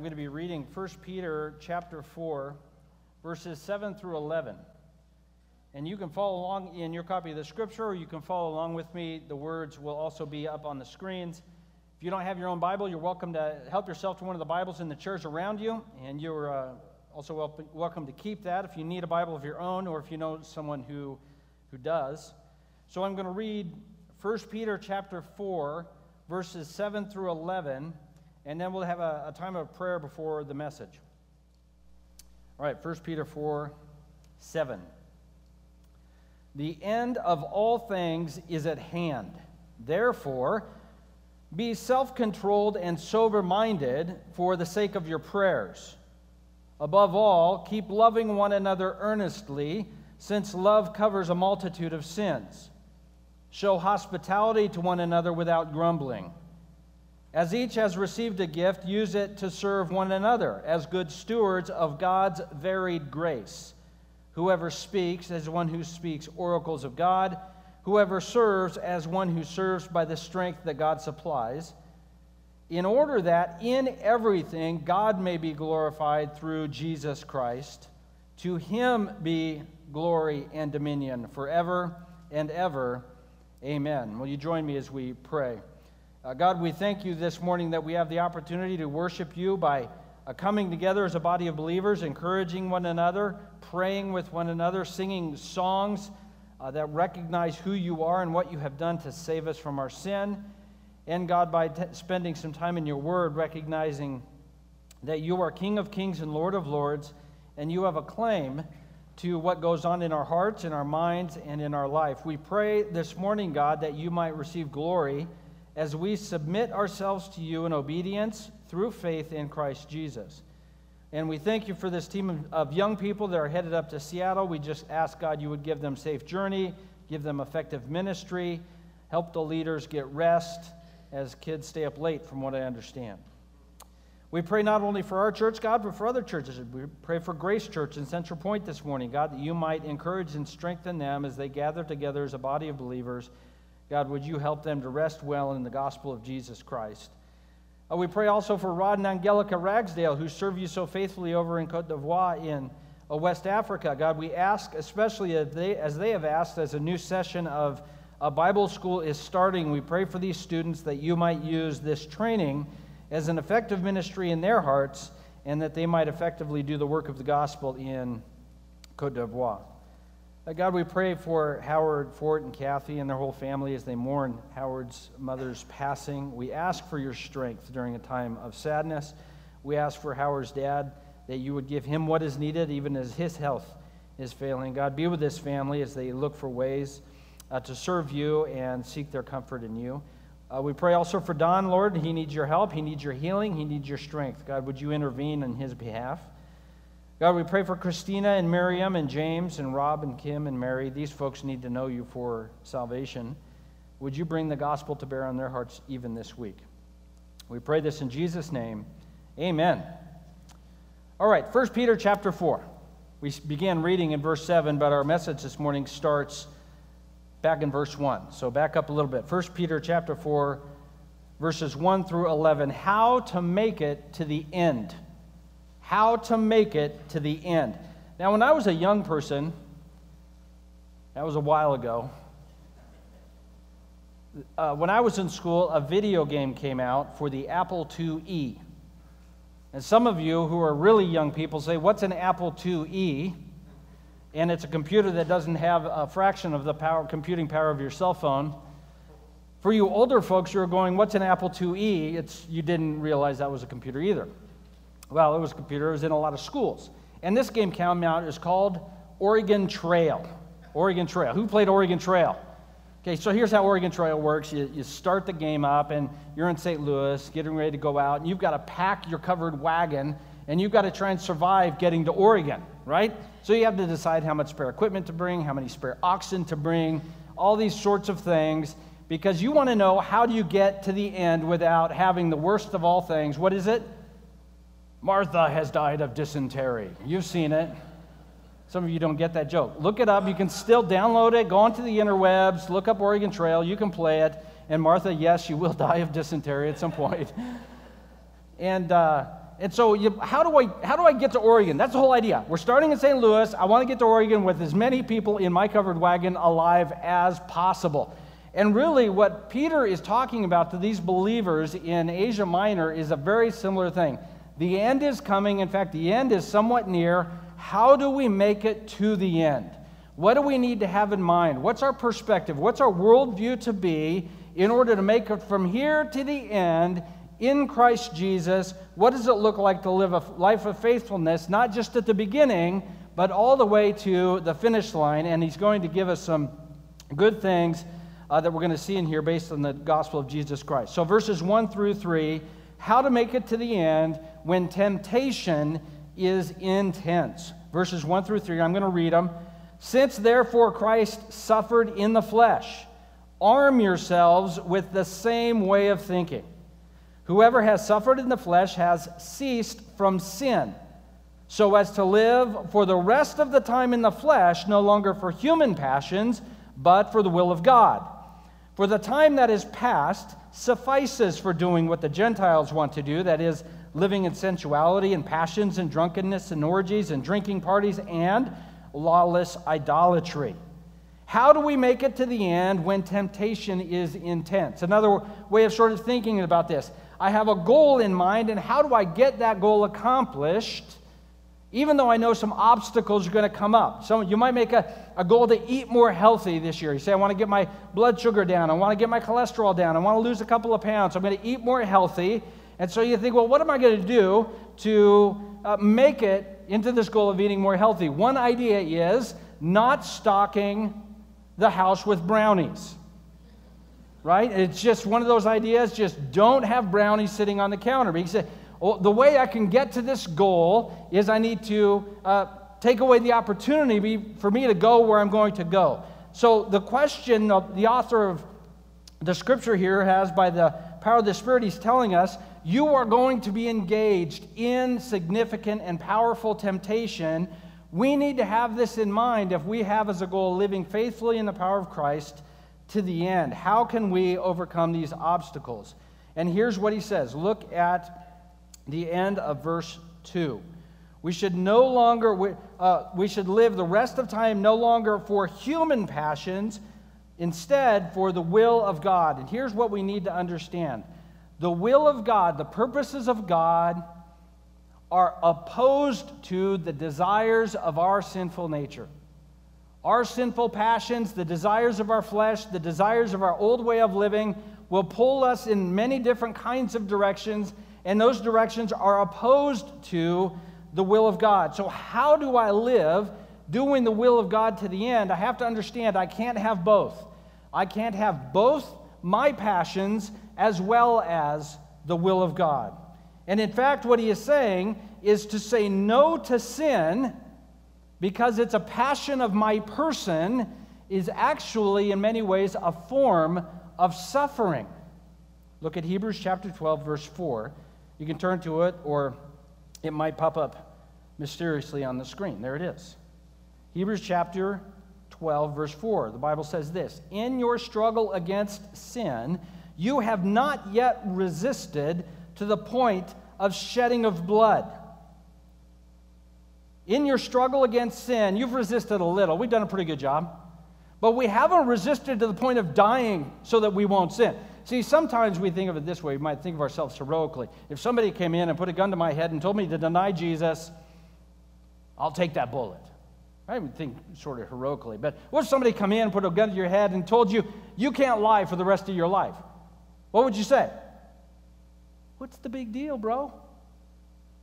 I'm going to be reading 1 Peter chapter 4, verses 7 through 11. And you can follow along in your copy of the scripture, or you can follow along with me. The words will also be up on the screens. If you don't have your own Bible, you're welcome to help yourself to one of the Bibles in the chairs around you, and you're uh, also welcome to keep that if you need a Bible of your own, or if you know someone who, who does. So I'm going to read 1 Peter chapter 4, verses 7 through 11 and then we'll have a, a time of prayer before the message. All right, 1 Peter 4 7. The end of all things is at hand. Therefore, be self controlled and sober minded for the sake of your prayers. Above all, keep loving one another earnestly, since love covers a multitude of sins. Show hospitality to one another without grumbling. As each has received a gift, use it to serve one another as good stewards of God's varied grace. Whoever speaks as one who speaks oracles of God, whoever serves as one who serves by the strength that God supplies, in order that in everything God may be glorified through Jesus Christ. To him be glory and dominion forever and ever. Amen. Will you join me as we pray? Uh, God, we thank you this morning that we have the opportunity to worship you by uh, coming together as a body of believers, encouraging one another, praying with one another, singing songs uh, that recognize who you are and what you have done to save us from our sin. And God, by t- spending some time in your word, recognizing that you are King of kings and Lord of lords, and you have a claim to what goes on in our hearts, in our minds, and in our life. We pray this morning, God, that you might receive glory as we submit ourselves to you in obedience through faith in Christ Jesus. And we thank you for this team of young people that are headed up to Seattle. We just ask God you would give them safe journey, give them effective ministry, help the leaders get rest as kids stay up late, from what I understand. We pray not only for our church, God, but for other churches. We pray for Grace Church in Central Point this morning, God, that you might encourage and strengthen them as they gather together as a body of believers God, would you help them to rest well in the gospel of Jesus Christ? Uh, we pray also for Rod and Angelica Ragsdale, who serve you so faithfully over in Cote d'Ivoire in uh, West Africa. God, we ask, especially as they, as they have asked, as a new session of a Bible school is starting, we pray for these students that you might use this training as an effective ministry in their hearts and that they might effectively do the work of the gospel in Cote d'Ivoire. Uh, God, we pray for Howard, Fort, and Kathy and their whole family as they mourn Howard's mother's passing. We ask for your strength during a time of sadness. We ask for Howard's dad that you would give him what is needed, even as his health is failing. God, be with this family as they look for ways uh, to serve you and seek their comfort in you. Uh, we pray also for Don, Lord. He needs your help, he needs your healing, he needs your strength. God, would you intervene in his behalf? God, we pray for Christina and Miriam and James and Rob and Kim and Mary. These folks need to know you for salvation. Would you bring the gospel to bear on their hearts even this week? We pray this in Jesus' name. Amen. All right, 1 Peter chapter 4. We began reading in verse 7, but our message this morning starts back in verse 1. So back up a little bit. 1 Peter chapter 4, verses 1 through 11. How to make it to the end how to make it to the end. Now, when I was a young person, that was a while ago, uh, when I was in school, a video game came out for the Apple IIe. And some of you who are really young people say, What's an Apple IIe? And it's a computer that doesn't have a fraction of the power, computing power of your cell phone. For you older folks, you're going, What's an Apple IIe? It's, you didn't realize that was a computer either. Well, it was a computer, it was in a lot of schools. And this game came out, is called Oregon Trail. Oregon Trail. Who played Oregon Trail? Okay, so here's how Oregon Trail works. You, you start the game up, and you're in St. Louis, getting ready to go out, and you've got to pack your covered wagon, and you've got to try and survive getting to Oregon, right? So you have to decide how much spare equipment to bring, how many spare oxen to bring, all these sorts of things, because you want to know how do you get to the end without having the worst of all things. What is it? Martha has died of dysentery. You've seen it. Some of you don't get that joke. Look it up. You can still download it, go onto the interwebs, look up Oregon Trail. You can play it. And Martha, yes, you will die of dysentery at some point. and, uh, and so, you, how, do I, how do I get to Oregon? That's the whole idea. We're starting in St. Louis. I want to get to Oregon with as many people in my covered wagon alive as possible. And really, what Peter is talking about to these believers in Asia Minor is a very similar thing. The end is coming. In fact, the end is somewhat near. How do we make it to the end? What do we need to have in mind? What's our perspective? What's our worldview to be in order to make it from here to the end in Christ Jesus? What does it look like to live a life of faithfulness, not just at the beginning, but all the way to the finish line? And he's going to give us some good things uh, that we're going to see in here based on the gospel of Jesus Christ. So, verses 1 through 3 how to make it to the end when temptation is intense. Verses 1 through 3, I'm going to read them. Since therefore Christ suffered in the flesh, arm yourselves with the same way of thinking. Whoever has suffered in the flesh has ceased from sin, so as to live for the rest of the time in the flesh, no longer for human passions, but for the will of God. For the time that is past suffices for doing what the Gentiles want to do, that is, living in sensuality and passions and drunkenness and orgies and drinking parties and lawless idolatry. How do we make it to the end when temptation is intense? Another way of sort of thinking about this I have a goal in mind, and how do I get that goal accomplished? Even though I know some obstacles are going to come up. So you might make a, a goal to eat more healthy this year. You say, I want to get my blood sugar down. I want to get my cholesterol down. I want to lose a couple of pounds. I'm going to eat more healthy. And so you think, well, what am I going to do to uh, make it into this goal of eating more healthy? One idea is not stocking the house with brownies right? It's just one of those ideas. Just don't have brownies sitting on the counter. Said, well, the way I can get to this goal is I need to uh, take away the opportunity for me to go where I'm going to go. So the question of the author of the scripture here has, by the power of the Spirit, he's telling us, you are going to be engaged in significant and powerful temptation. We need to have this in mind if we have as a goal living faithfully in the power of Christ to the end. How can we overcome these obstacles? And here's what he says look at the end of verse 2. We should no longer, uh, we should live the rest of time no longer for human passions, instead for the will of God. And here's what we need to understand the will of God, the purposes of God, are opposed to the desires of our sinful nature. Our sinful passions, the desires of our flesh, the desires of our old way of living will pull us in many different kinds of directions, and those directions are opposed to the will of God. So, how do I live doing the will of God to the end? I have to understand I can't have both. I can't have both my passions as well as the will of God. And in fact, what he is saying is to say no to sin because it's a passion of my person, is actually, in many ways, a form of suffering. Look at Hebrews chapter 12, verse 4. You can turn to it, or it might pop up mysteriously on the screen. There it is. Hebrews chapter 12, verse 4. The Bible says this In your struggle against sin, you have not yet resisted to the point of shedding of blood. In your struggle against sin, you've resisted a little. We've done a pretty good job. But we haven't resisted to the point of dying so that we won't sin. See, sometimes we think of it this way. We might think of ourselves heroically. If somebody came in and put a gun to my head and told me to deny Jesus, I'll take that bullet. I would think sort of heroically. But what if somebody come in and put a gun to your head and told you you can't lie for the rest of your life? What would you say? What's the big deal, bro?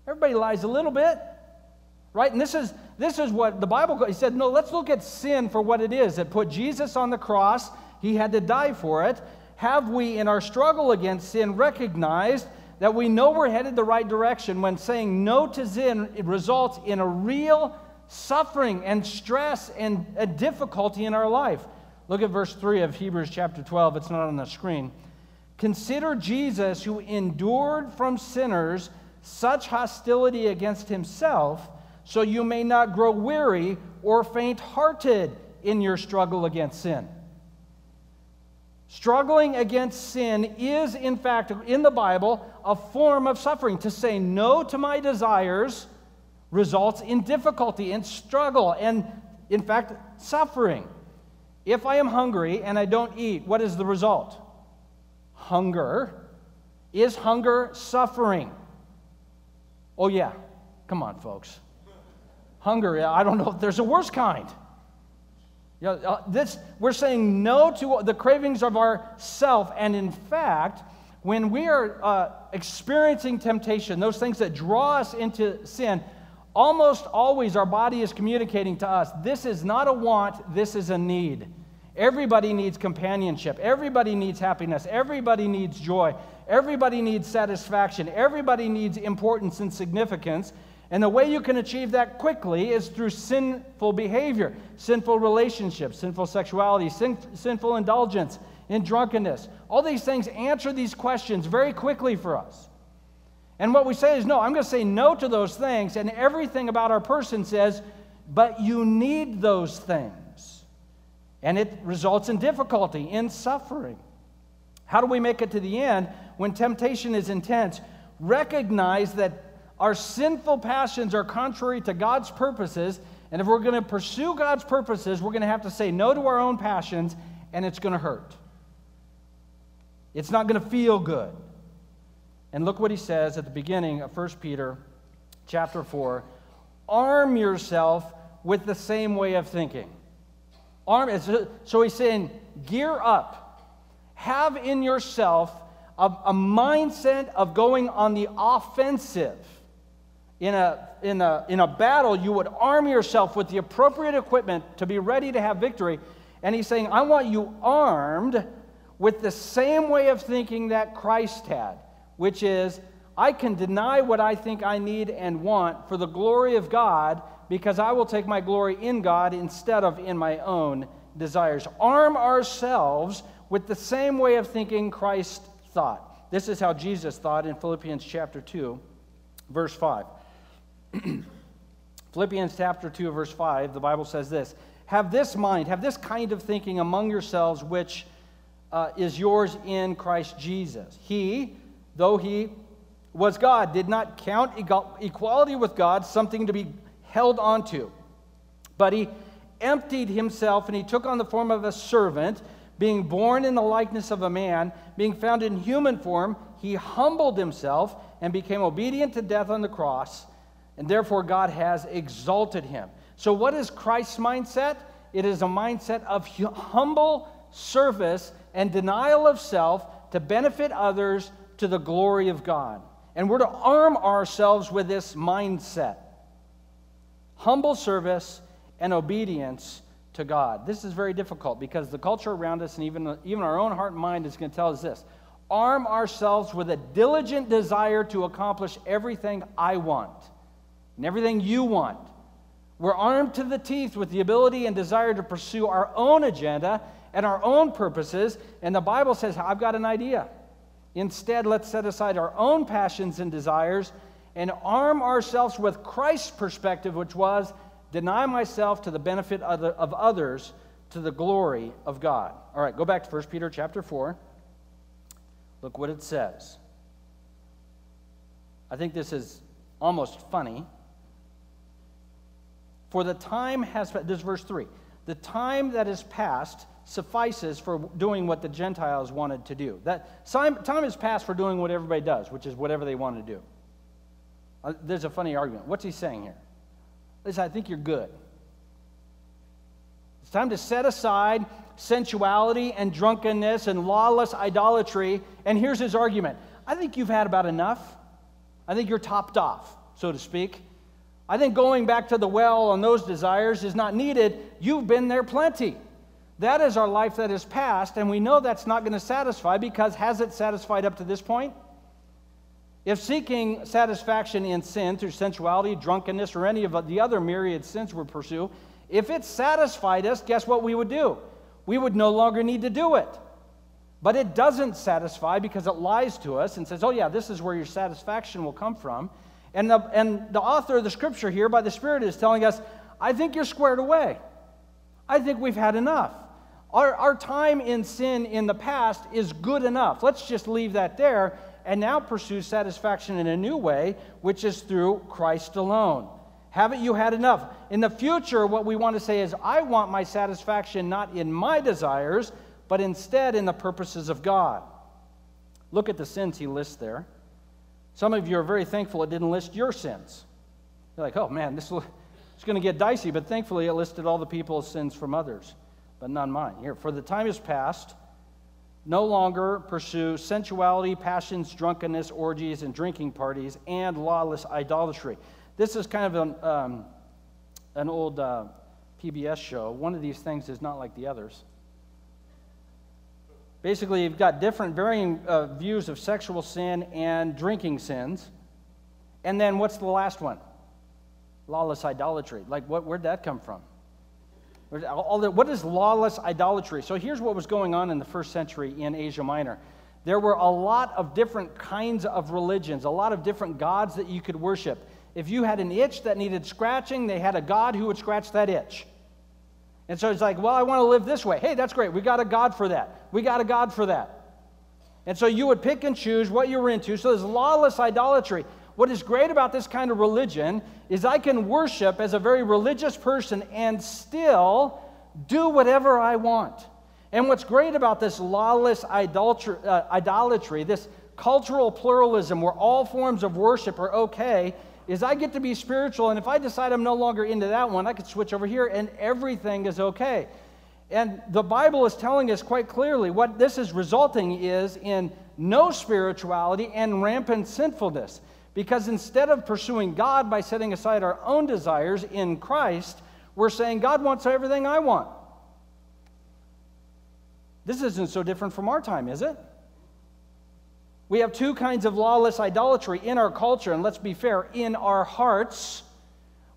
Everybody lies a little bit right? And this is, this is what the Bible, he said, no, let's look at sin for what it is. It put Jesus on the cross, he had to die for it. Have we, in our struggle against sin, recognized that we know we're headed the right direction when saying no to sin results in a real suffering and stress and a difficulty in our life? Look at verse 3 of Hebrews chapter 12. It's not on the screen. Consider Jesus who endured from sinners such hostility against himself so you may not grow weary or faint hearted in your struggle against sin. Struggling against sin is, in fact, in the Bible, a form of suffering. To say no to my desires results in difficulty and struggle and, in fact, suffering. If I am hungry and I don't eat, what is the result? Hunger. Is hunger suffering? Oh, yeah. Come on, folks. Hunger, I don't know if there's a worse kind. You know, uh, this, we're saying no to the cravings of our self, and in fact, when we are uh, experiencing temptation, those things that draw us into sin, almost always our body is communicating to us this is not a want, this is a need. Everybody needs companionship. Everybody needs happiness. Everybody needs joy. Everybody needs satisfaction. Everybody needs importance and significance. And the way you can achieve that quickly is through sinful behavior, sinful relationships, sinful sexuality, sin, sinful indulgence, in drunkenness. All these things answer these questions very quickly for us. And what we say is, no, I'm going to say no to those things. And everything about our person says, but you need those things. And it results in difficulty, in suffering. How do we make it to the end when temptation is intense? Recognize that our sinful passions are contrary to God's purposes. And if we're going to pursue God's purposes, we're going to have to say no to our own passions, and it's going to hurt. It's not going to feel good. And look what he says at the beginning of 1 Peter chapter 4 arm yourself with the same way of thinking. Arm, so he's saying, gear up. Have in yourself a, a mindset of going on the offensive in a, in, a, in a battle, you would arm yourself with the appropriate equipment to be ready to have victory. And he's saying, I want you armed with the same way of thinking that Christ had, which is, I can deny what I think I need and want for the glory of God because I will take my glory in God instead of in my own desires. Arm ourselves with the same way of thinking Christ thought. This is how Jesus thought in Philippians chapter 2, verse 5. Philippians chapter 2, verse 5, the Bible says this Have this mind, have this kind of thinking among yourselves, which uh, is yours in Christ Jesus. He, though he was God, did not count equality with God something to be held onto, but he emptied himself and he took on the form of a servant. Being born in the likeness of a man, being found in human form, he humbled himself and became obedient to death on the cross and therefore God has exalted him. So, what is Christ's mindset? It is a mindset of humble service and denial of self to benefit others to the glory of God. And we're to arm ourselves with this mindset humble service and obedience to God. This is very difficult because the culture around us and even, even our own heart and mind is going to tell us this arm ourselves with a diligent desire to accomplish everything I want and everything you want. We're armed to the teeth with the ability and desire to pursue our own agenda and our own purposes. And the Bible says, I've got an idea. Instead, let's set aside our own passions and desires and arm ourselves with Christ's perspective, which was deny myself to the benefit of others to the glory of God. All right, go back to 1 Peter chapter 4. Look what it says. I think this is almost funny. For the time has, passed, this is verse 3, the time that is past suffices for doing what the Gentiles wanted to do. That time, time is past for doing what everybody does, which is whatever they want to do. Uh, there's a funny argument. What's he saying here? Listen, I think you're good. It's time to set aside sensuality and drunkenness and lawless idolatry. And here's his argument I think you've had about enough. I think you're topped off, so to speak. I think going back to the well on those desires is not needed. You've been there plenty. That is our life that is past, and we know that's not going to satisfy because has it satisfied up to this point? If seeking satisfaction in sin through sensuality, drunkenness, or any of the other myriad sins we pursue, if it satisfied us, guess what we would do? We would no longer need to do it. But it doesn't satisfy because it lies to us and says, oh, yeah, this is where your satisfaction will come from. And the, and the author of the scripture here, by the Spirit, is telling us, I think you're squared away. I think we've had enough. Our, our time in sin in the past is good enough. Let's just leave that there and now pursue satisfaction in a new way, which is through Christ alone. Haven't you had enough? In the future, what we want to say is, I want my satisfaction not in my desires, but instead in the purposes of God. Look at the sins he lists there. Some of you are very thankful it didn't list your sins. You're like, oh man, this is going to get dicey, but thankfully it listed all the people's sins from others, but none mine. Here, for the time is past, no longer pursue sensuality, passions, drunkenness, orgies, and drinking parties, and lawless idolatry. This is kind of an, um, an old uh, PBS show. One of these things is not like the others. Basically, you've got different, varying uh, views of sexual sin and drinking sins. And then what's the last one? Lawless idolatry. Like, what, where'd that come from? The, what is lawless idolatry? So here's what was going on in the first century in Asia Minor. There were a lot of different kinds of religions, a lot of different gods that you could worship. If you had an itch that needed scratching, they had a God who would scratch that itch. And so it's like, well, I want to live this way. Hey, that's great. We got a God for that. We got a God for that. And so you would pick and choose what you were into. So there's lawless idolatry. What is great about this kind of religion is I can worship as a very religious person and still do whatever I want. And what's great about this lawless idolatry, uh, idolatry this cultural pluralism where all forms of worship are okay, is I get to be spiritual, and if I decide I'm no longer into that one, I could switch over here, and everything is okay. And the Bible is telling us quite clearly what this is resulting is in no spirituality and rampant sinfulness. Because instead of pursuing God by setting aside our own desires in Christ, we're saying, God wants everything I want. This isn't so different from our time, is it? We have two kinds of lawless idolatry in our culture, and let's be fair, in our hearts.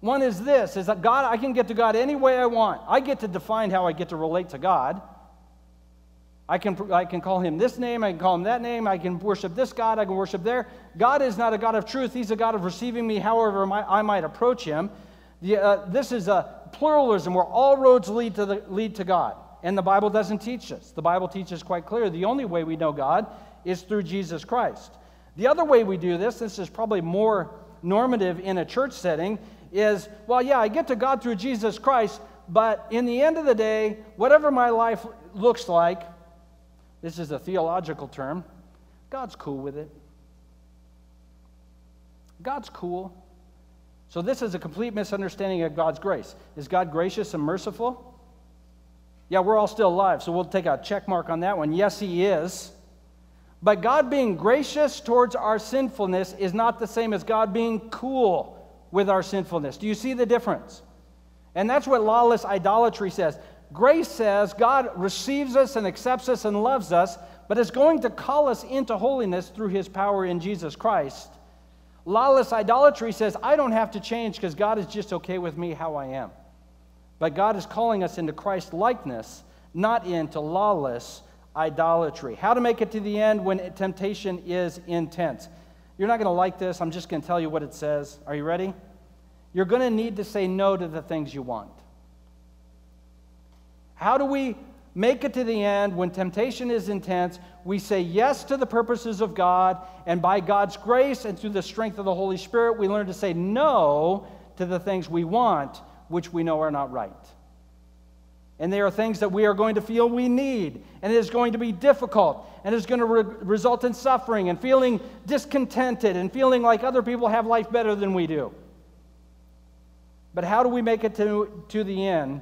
One is this is that God, I can get to God any way I want. I get to define how I get to relate to God. I can, I can call him this name, I can call him that name, I can worship this God, I can worship there. God is not a God of truth, He's a God of receiving me however I might approach Him. The, uh, this is a pluralism where all roads lead to, the, lead to God. And the Bible doesn't teach us. The Bible teaches quite clear the only way we know God is through Jesus Christ. The other way we do this, this is probably more normative in a church setting, is well, yeah, I get to God through Jesus Christ, but in the end of the day, whatever my life looks like, this is a theological term, God's cool with it. God's cool. So, this is a complete misunderstanding of God's grace. Is God gracious and merciful? Yeah, we're all still alive, so we'll take a check mark on that one. Yes, He is. But God being gracious towards our sinfulness is not the same as God being cool with our sinfulness. Do you see the difference? And that's what lawless idolatry says. Grace says God receives us and accepts us and loves us, but is going to call us into holiness through his power in Jesus Christ. Lawless idolatry says I don't have to change because God is just okay with me how I am. But God is calling us into Christ likeness, not into lawless idolatry. How to make it to the end when temptation is intense. You're not going to like this. I'm just going to tell you what it says. Are you ready? You're going to need to say no to the things you want. How do we make it to the end when temptation is intense? We say yes to the purposes of God, and by God's grace and through the strength of the Holy Spirit, we learn to say no to the things we want, which we know are not right. And they are things that we are going to feel we need. And it is going to be difficult. And it's going to re- result in suffering and feeling discontented and feeling like other people have life better than we do. But how do we make it to, to the end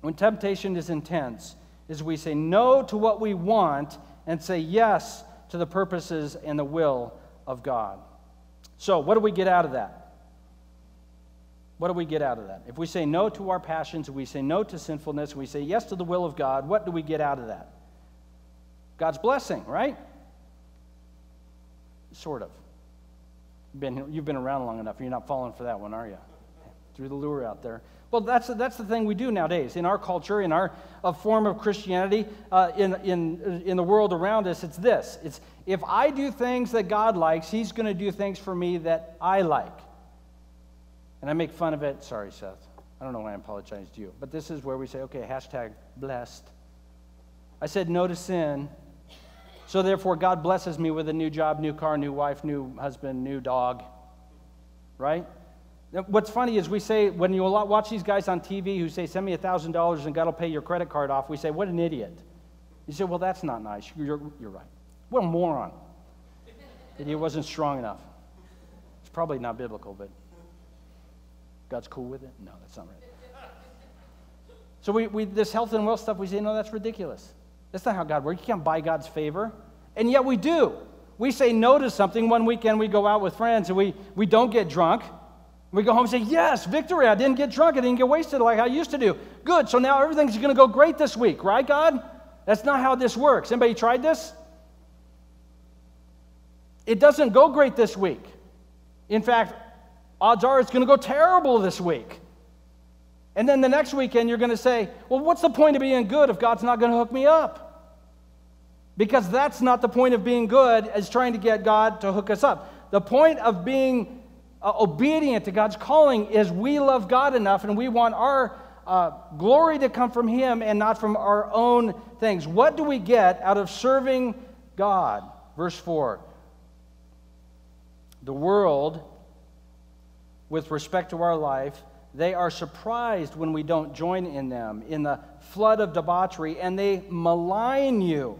when temptation is intense? Is we say no to what we want and say yes to the purposes and the will of God. So, what do we get out of that? What do we get out of that? If we say no to our passions, we say no to sinfulness, we say yes to the will of God, what do we get out of that? God's blessing, right? Sort of. Been, you've been around long enough. You're not falling for that one, are you? Through the lure out there. Well, that's, that's the thing we do nowadays. In our culture, in our form of Christianity, uh, in, in, in the world around us, it's this. It's if I do things that God likes, He's going to do things for me that I like and I make fun of it. Sorry, Seth. I don't know why I apologize to you. But this is where we say, okay, hashtag blessed. I said no to sin. So therefore, God blesses me with a new job, new car, new wife, new husband, new dog. Right? What's funny is we say, when you watch these guys on TV who say, send me $1,000 and God will pay your credit card off, we say, what an idiot. You say, well, that's not nice. You're, you're right. What a moron. Idiot wasn't strong enough. It's probably not biblical, but God's cool with it? No, that's not right. So we, we, this health and wealth stuff, we say, no, that's ridiculous. That's not how God works. You can't buy God's favor. And yet we do. We say no to something. One weekend we go out with friends and we, we don't get drunk. We go home and say, Yes, victory. I didn't get drunk. I didn't get wasted like I used to do. Good. So now everything's going to go great this week, right, God? That's not how this works. Anybody tried this? It doesn't go great this week. In fact, odds are it's going to go terrible this week. And then the next weekend, you're going to say, Well, what's the point of being good if God's not going to hook me up? Because that's not the point of being good, is trying to get God to hook us up. The point of being uh, obedient to God's calling is we love God enough and we want our uh, glory to come from Him and not from our own things. What do we get out of serving God? Verse 4 The world, with respect to our life, they are surprised when we don't join in them in the flood of debauchery and they malign you.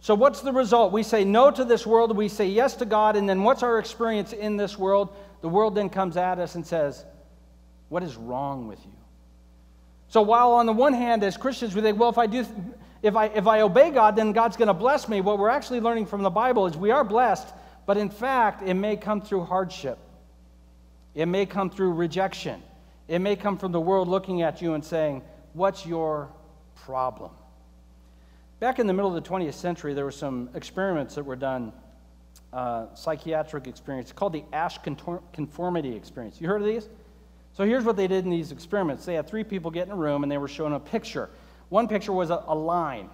So, what's the result? We say no to this world, we say yes to God, and then what's our experience in this world? The world then comes at us and says, What is wrong with you? So, while on the one hand, as Christians, we think, well, if I do, if I, if I obey God, then God's going to bless me. What we're actually learning from the Bible is we are blessed, but in fact, it may come through hardship. It may come through rejection. It may come from the world looking at you and saying, What's your problem? Back in the middle of the 20th century, there were some experiments that were done, uh, psychiatric experience, called the Asch conformity experience. You heard of these? So here's what they did in these experiments. They had three people get in a room and they were shown a picture. One picture was a, a line.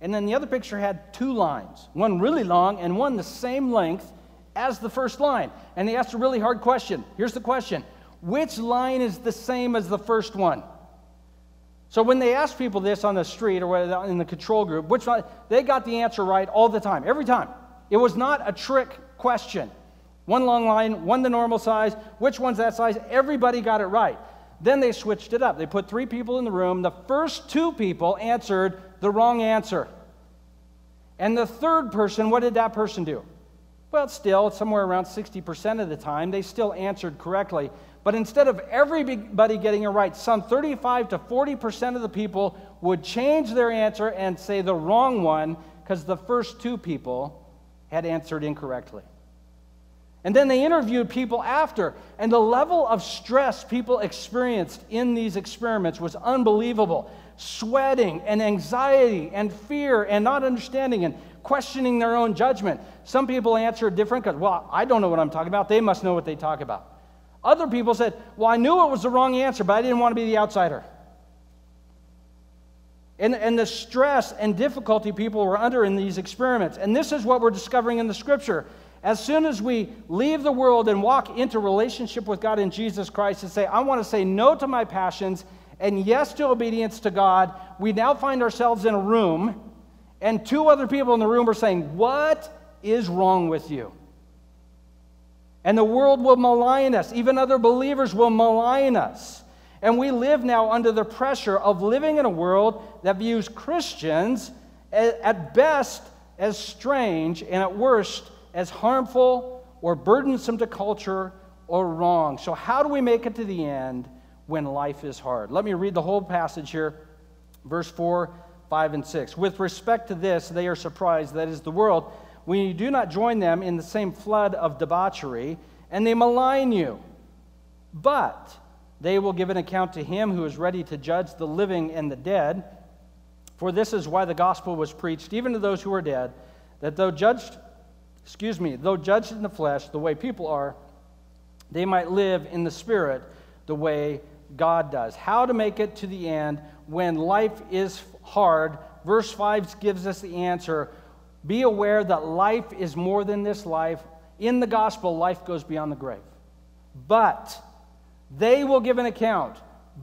And then the other picture had two lines, one really long and one the same length as the first line. And they asked a really hard question. Here's the question Which line is the same as the first one? So when they asked people this on the street or in the control group, which one, they got the answer right all the time, every time. It was not a trick question. One long line, one the normal size, which one's that size? Everybody got it right. Then they switched it up. They put three people in the room. The first two people answered the wrong answer. And the third person, what did that person do? Well, still, somewhere around 60% of the time, they still answered correctly. But instead of everybody getting it right, some 35 to 40% of the people would change their answer and say the wrong one because the first two people had answered incorrectly. And then they interviewed people after, and the level of stress people experienced in these experiments was unbelievable. Sweating and anxiety and fear and not understanding and questioning their own judgment. Some people answered different because, well, I don't know what I'm talking about. They must know what they talk about. Other people said, Well, I knew it was the wrong answer, but I didn't want to be the outsider. And, and the stress and difficulty people were under in these experiments. And this is what we're discovering in the scripture. As soon as we leave the world and walk into relationship with God in Jesus Christ and say, I want to say no to my passions and yes to obedience to God, we now find ourselves in a room, and two other people in the room are saying, What is wrong with you? And the world will malign us. Even other believers will malign us. And we live now under the pressure of living in a world that views Christians at best as strange and at worst as harmful or burdensome to culture or wrong. So, how do we make it to the end when life is hard? Let me read the whole passage here, verse 4, 5, and 6. With respect to this, they are surprised, that is the world when you do not join them in the same flood of debauchery, and they malign you. But they will give an account to him who is ready to judge the living and the dead. For this is why the gospel was preached, even to those who are dead, that though judged, excuse me, though judged in the flesh, the way people are, they might live in the spirit the way God does. How to make it to the end when life is hard. Verse 5 gives us the answer be aware that life is more than this life. In the gospel, life goes beyond the grave. But they will give an account.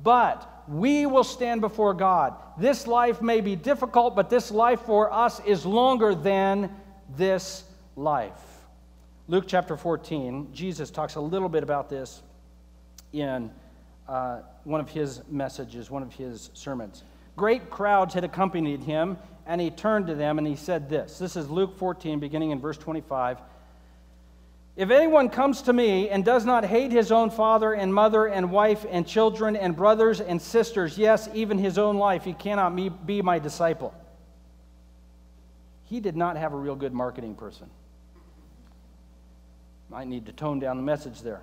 But we will stand before God. This life may be difficult, but this life for us is longer than this life. Luke chapter 14, Jesus talks a little bit about this in uh, one of his messages, one of his sermons. Great crowds had accompanied him, and he turned to them and he said this. This is Luke 14, beginning in verse 25. If anyone comes to me and does not hate his own father and mother and wife and children and brothers and sisters, yes, even his own life, he cannot be my disciple. He did not have a real good marketing person. Might need to tone down the message there.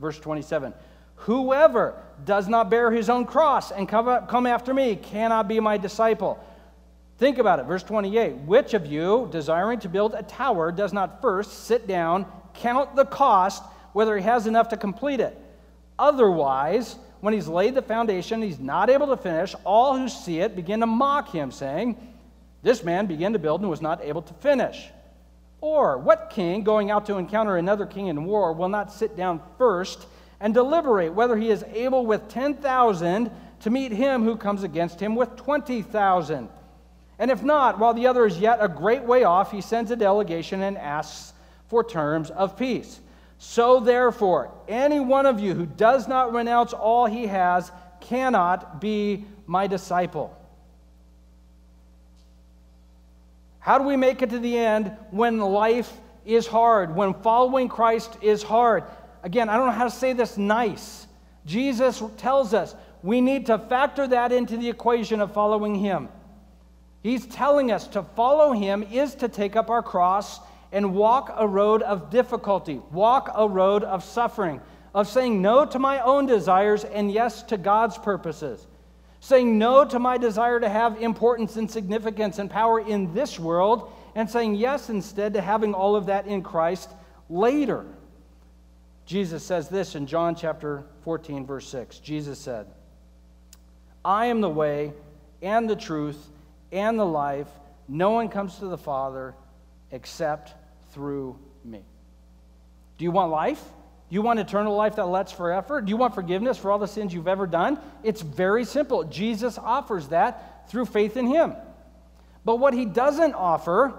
Verse 27 Whoever does not bear his own cross and come after me cannot be my disciple. Think about it. Verse 28 Which of you, desiring to build a tower, does not first sit down count the cost, whether he has enough to complete it. Otherwise, when he's laid the foundation, he's not able to finish, all who see it begin to mock him, saying, This man began to build and was not able to finish. Or, what king, going out to encounter another king in war, will not sit down first and deliberate whether he is able with 10,000 to meet him who comes against him with 20,000? And if not, while the other is yet a great way off, he sends a delegation and asks for terms of peace. So, therefore, any one of you who does not renounce all he has cannot be my disciple. How do we make it to the end when life is hard, when following Christ is hard? Again, I don't know how to say this nice. Jesus tells us we need to factor that into the equation of following him. He's telling us to follow him is to take up our cross and walk a road of difficulty, walk a road of suffering, of saying no to my own desires and yes to God's purposes. Saying no to my desire to have importance and significance and power in this world, and saying yes instead to having all of that in Christ later. Jesus says this in John chapter 14, verse 6. Jesus said, I am the way and the truth and the life. No one comes to the Father except through me. Do you want life? Do you want eternal life that lasts forever? Do you want forgiveness for all the sins you've ever done? It's very simple. Jesus offers that through faith in Him. But what He doesn't offer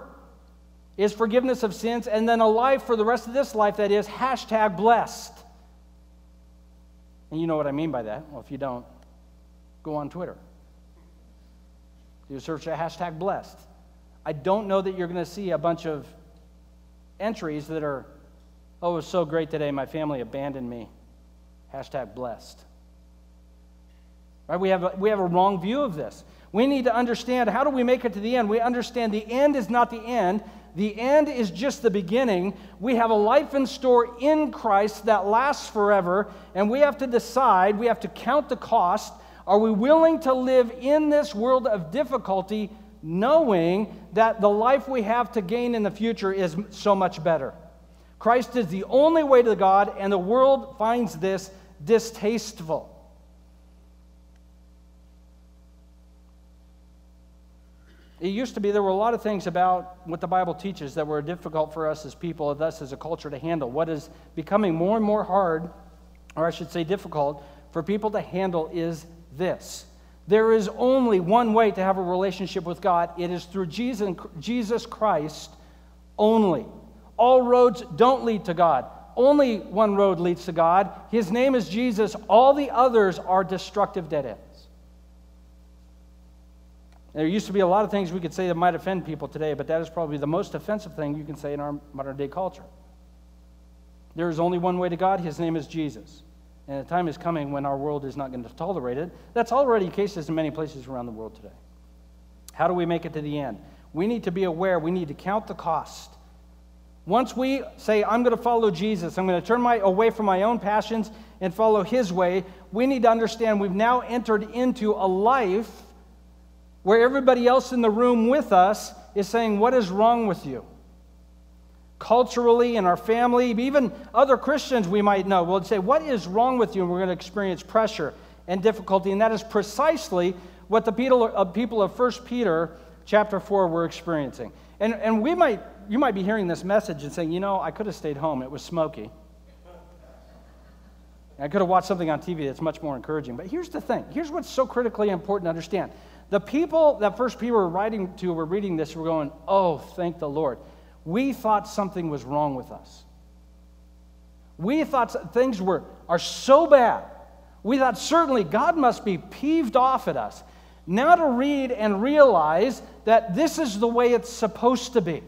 is forgiveness of sins and then a life for the rest of this life that is hashtag blessed. And you know what I mean by that. Well, if you don't, go on Twitter. You search a hashtag blessed. I don't know that you're going to see a bunch of entries that are, oh, it was so great today, my family abandoned me. Hashtag blessed. Right? We have, a, we have a wrong view of this. We need to understand how do we make it to the end? We understand the end is not the end, the end is just the beginning. We have a life in store in Christ that lasts forever, and we have to decide, we have to count the cost. Are we willing to live in this world of difficulty knowing that the life we have to gain in the future is so much better. Christ is the only way to God, and the world finds this distasteful. It used to be there were a lot of things about what the Bible teaches that were difficult for us as people, thus as a culture to handle. What is becoming more and more hard, or I should say difficult, for people to handle is this there is only one way to have a relationship with God it is through Jesus, Christ only. All roads don't lead to God. Only one road leads to God. His name is Jesus. All the others are destructive dead ends. There used to be a lot of things we could say that might offend people today, but that is probably the most offensive thing you can say in our modern day culture. There is only one way to God. His name is Jesus. And the time is coming when our world is not going to tolerate it. That's already cases in many places around the world today. How do we make it to the end? We need to be aware, we need to count the cost. Once we say, I'm going to follow Jesus, I'm going to turn my, away from my own passions and follow his way, we need to understand we've now entered into a life where everybody else in the room with us is saying, What is wrong with you? culturally in our family, even other Christians we might know will say, What is wrong with you? And we're going to experience pressure and difficulty. And that is precisely what the people of, people 1 Peter chapter 4 were experiencing. And, and we might, you might be hearing this message and saying, You know, I could have stayed home, it was smoky. I could have watched something on TV that's much more encouraging. But here's the thing here's what's so critically important to understand. The people that First Peter were writing to were reading this were going, Oh, thank the Lord. We thought something was wrong with us. We thought things were, are so bad. We thought certainly God must be peeved off at us. Now to read and realize that this is the way it's supposed to be.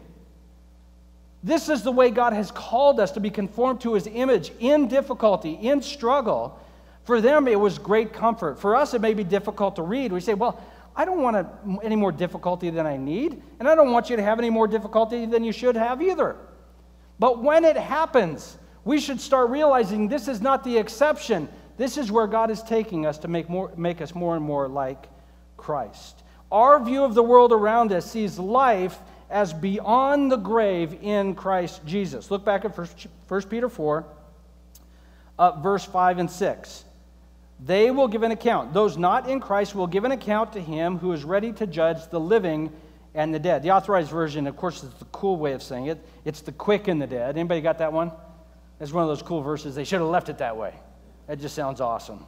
This is the way God has called us to be conformed to his image in difficulty, in struggle. For them, it was great comfort. For us, it may be difficult to read. We say, well, I don't want any more difficulty than I need, and I don't want you to have any more difficulty than you should have either. But when it happens, we should start realizing this is not the exception. This is where God is taking us to make, more, make us more and more like Christ. Our view of the world around us sees life as beyond the grave in Christ Jesus. Look back at 1 Peter 4, uh, verse 5 and 6. They will give an account. Those not in Christ will give an account to him who is ready to judge the living and the dead. The authorized version, of course, is the cool way of saying it. It's the quick and the dead. Anybody got that one? That's one of those cool verses. They should have left it that way. That just sounds awesome.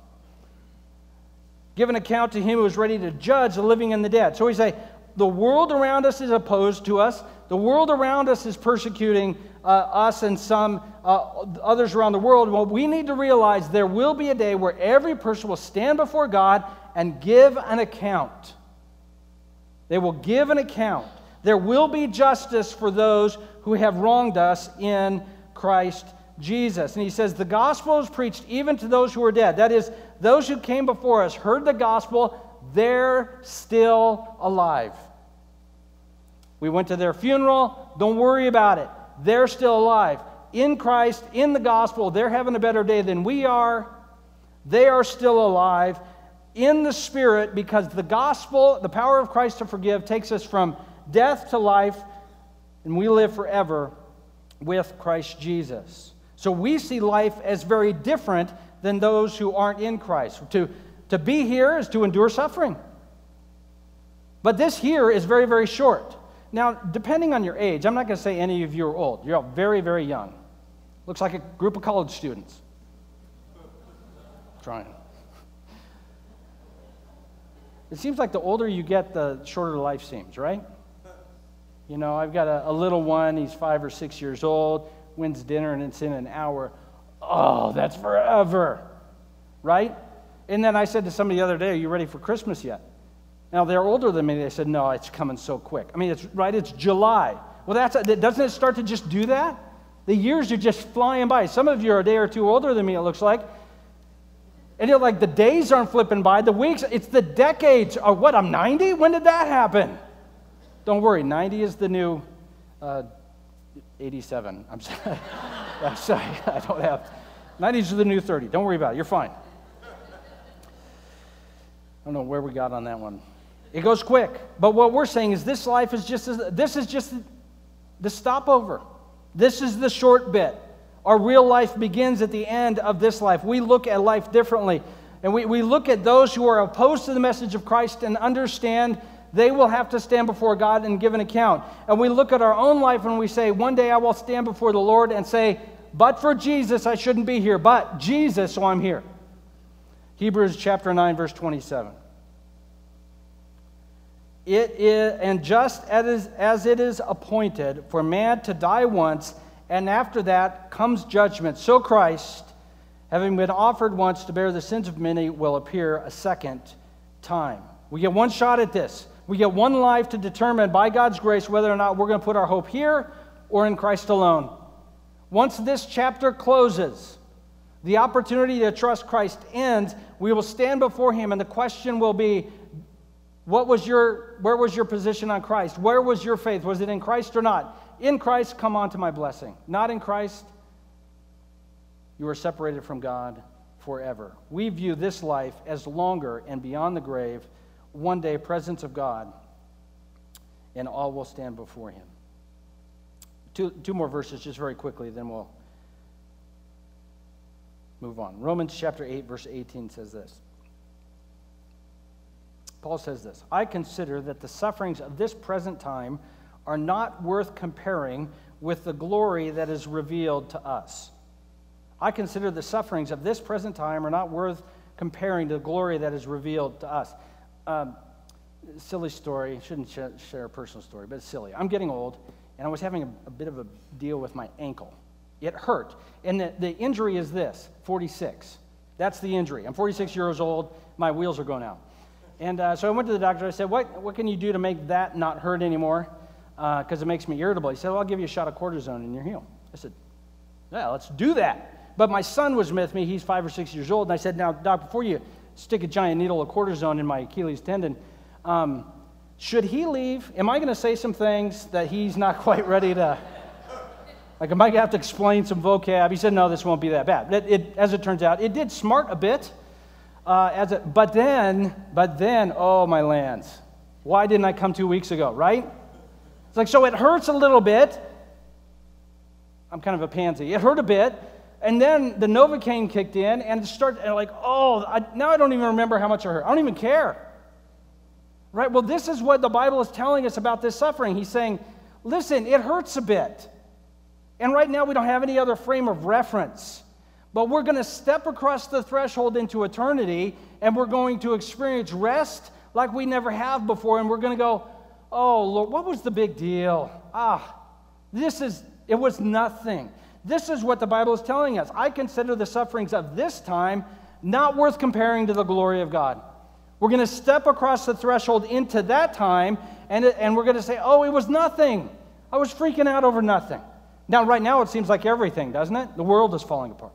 Give an account to him who is ready to judge the living and the dead. So we say, the world around us is opposed to us. The world around us is persecuting uh, us and some uh, others around the world. Well, we need to realize there will be a day where every person will stand before God and give an account. They will give an account. There will be justice for those who have wronged us in Christ Jesus. And he says, The gospel is preached even to those who are dead. That is, those who came before us heard the gospel, they're still alive. We went to their funeral, don't worry about it. They're still alive. In Christ, in the gospel, they're having a better day than we are. They are still alive in the Spirit because the gospel, the power of Christ to forgive, takes us from death to life, and we live forever with Christ Jesus. So we see life as very different than those who aren't in Christ. To, to be here is to endure suffering. But this here is very, very short. Now, depending on your age, I'm not going to say any of you are old. You're all very, very young. Looks like a group of college students. Trying. It seems like the older you get, the shorter life seems, right? You know, I've got a, a little one, he's five or six years old when's dinner and it's in an hour. Oh, that's forever, right? And then I said to somebody the other day, Are you ready for Christmas yet? Now they're older than me. They said, No, it's coming so quick. I mean, it's right, it's July. Well, that's, doesn't it start to just do that? The years are just flying by. Some of you are a day or two older than me, it looks like. And you're like, the days aren't flipping by, the weeks, it's the decades. Oh, what, I'm 90? When did that happen? Don't worry, 90 is the new uh, 87. I'm sorry. I'm sorry. I don't have. 90s are the new 30. Don't worry about it. You're fine. I don't know where we got on that one. It goes quick. But what we're saying is this life is just this is just the stopover. This is the short bit. Our real life begins at the end of this life. We look at life differently. And we, we look at those who are opposed to the message of Christ and understand they will have to stand before God and give an account. And we look at our own life and we say, One day I will stand before the Lord and say, But for Jesus, I shouldn't be here. But Jesus, so I'm here. Hebrews chapter 9, verse 27. It is, and just as, as it is appointed for man to die once, and after that comes judgment, so Christ, having been offered once to bear the sins of many, will appear a second time. We get one shot at this. We get one life to determine by God's grace whether or not we're going to put our hope here or in Christ alone. Once this chapter closes, the opportunity to trust Christ ends, we will stand before him and the question will be what was your where was your position on Christ? Where was your faith? Was it in Christ or not? In Christ, come on to my blessing. Not in Christ, you are separated from God forever. We view this life as longer and beyond the grave one day presence of God, and all will stand before him. Two, two more verses, just very quickly, then we'll move on. Romans chapter 8, verse 18 says this. Paul says this I consider that the sufferings of this present time are not worth comparing with the glory that is revealed to us. I consider the sufferings of this present time are not worth comparing to the glory that is revealed to us. Um, silly story. Shouldn't sh- share a personal story, but it's silly. I'm getting old, and I was having a, a bit of a deal with my ankle. It hurt. And the, the injury is this 46. That's the injury. I'm 46 years old. My wheels are going out. And uh, so I went to the doctor. I said, what, what can you do to make that not hurt anymore? Because uh, it makes me irritable. He said, Well, I'll give you a shot of cortisone in your heel. I said, Yeah, let's do that. But my son was with me. He's five or six years old. And I said, Now, doc, before you stick a giant needle of cortisone in my Achilles tendon, um, should he leave? Am I going to say some things that he's not quite ready to? Like, am I going to have to explain some vocab? He said, No, this won't be that bad. It, it, as it turns out, it did smart a bit. Uh, as it, but then, but then, oh my lands, why didn't I come two weeks ago, right? It's like, so it hurts a little bit. I'm kind of a pansy. It hurt a bit. And then the Novocaine kicked in and it started, and like, oh, I, now I don't even remember how much it hurt. I don't even care. Right? Well, this is what the Bible is telling us about this suffering. He's saying, listen, it hurts a bit. And right now we don't have any other frame of reference. But we're going to step across the threshold into eternity and we're going to experience rest like we never have before. And we're going to go, oh, Lord, what was the big deal? Ah, this is, it was nothing. This is what the Bible is telling us. I consider the sufferings of this time not worth comparing to the glory of God. We're going to step across the threshold into that time, and, and we're going to say, oh, it was nothing. I was freaking out over nothing. Now, right now, it seems like everything, doesn't it? The world is falling apart.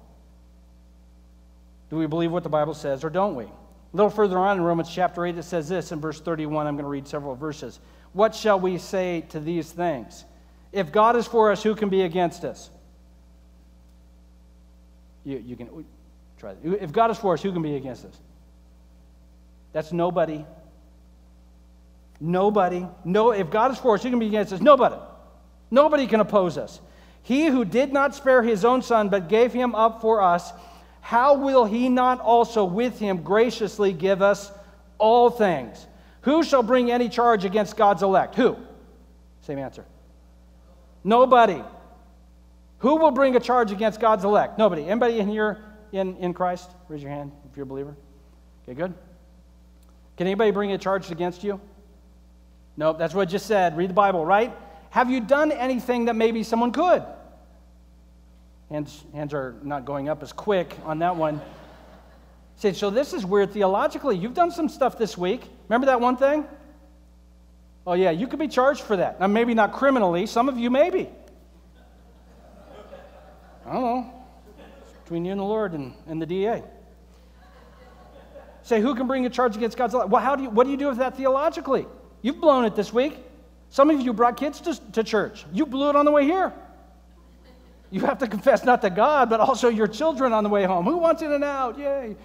Do we believe what the Bible says, or don't we? A little further on in Romans chapter 8, it says this in verse 31. I'm going to read several verses. What shall we say to these things? If God is for us, who can be against us? You, you can try that. If God is for us, who can be against us? That's nobody. Nobody. No, if God is for us, who can be against us? Nobody. Nobody can oppose us. He who did not spare his own son, but gave him up for us, how will he not also with him graciously give us all things? Who shall bring any charge against God's elect? Who? Same answer. Nobody. Who will bring a charge against God's elect? Nobody. Anybody in here in, in Christ? Raise your hand if you're a believer. Okay, good. Can anybody bring a charge against you? Nope, that's what I just said. Read the Bible, right? Have you done anything that maybe someone could? Hands, hands are not going up as quick on that one. Say, so this is weird theologically. You've done some stuff this week. Remember that one thing? Oh, yeah, you could be charged for that. Now, maybe not criminally. Some of you, maybe. I don't know. Between you and the Lord and, and the DA. Say, who can bring a charge against God's law? Well, how do you, what do you do with that theologically? You've blown it this week. Some of you brought kids to, to church. You blew it on the way here. You have to confess not to God, but also your children on the way home. Who wants In-N-Out? Yay.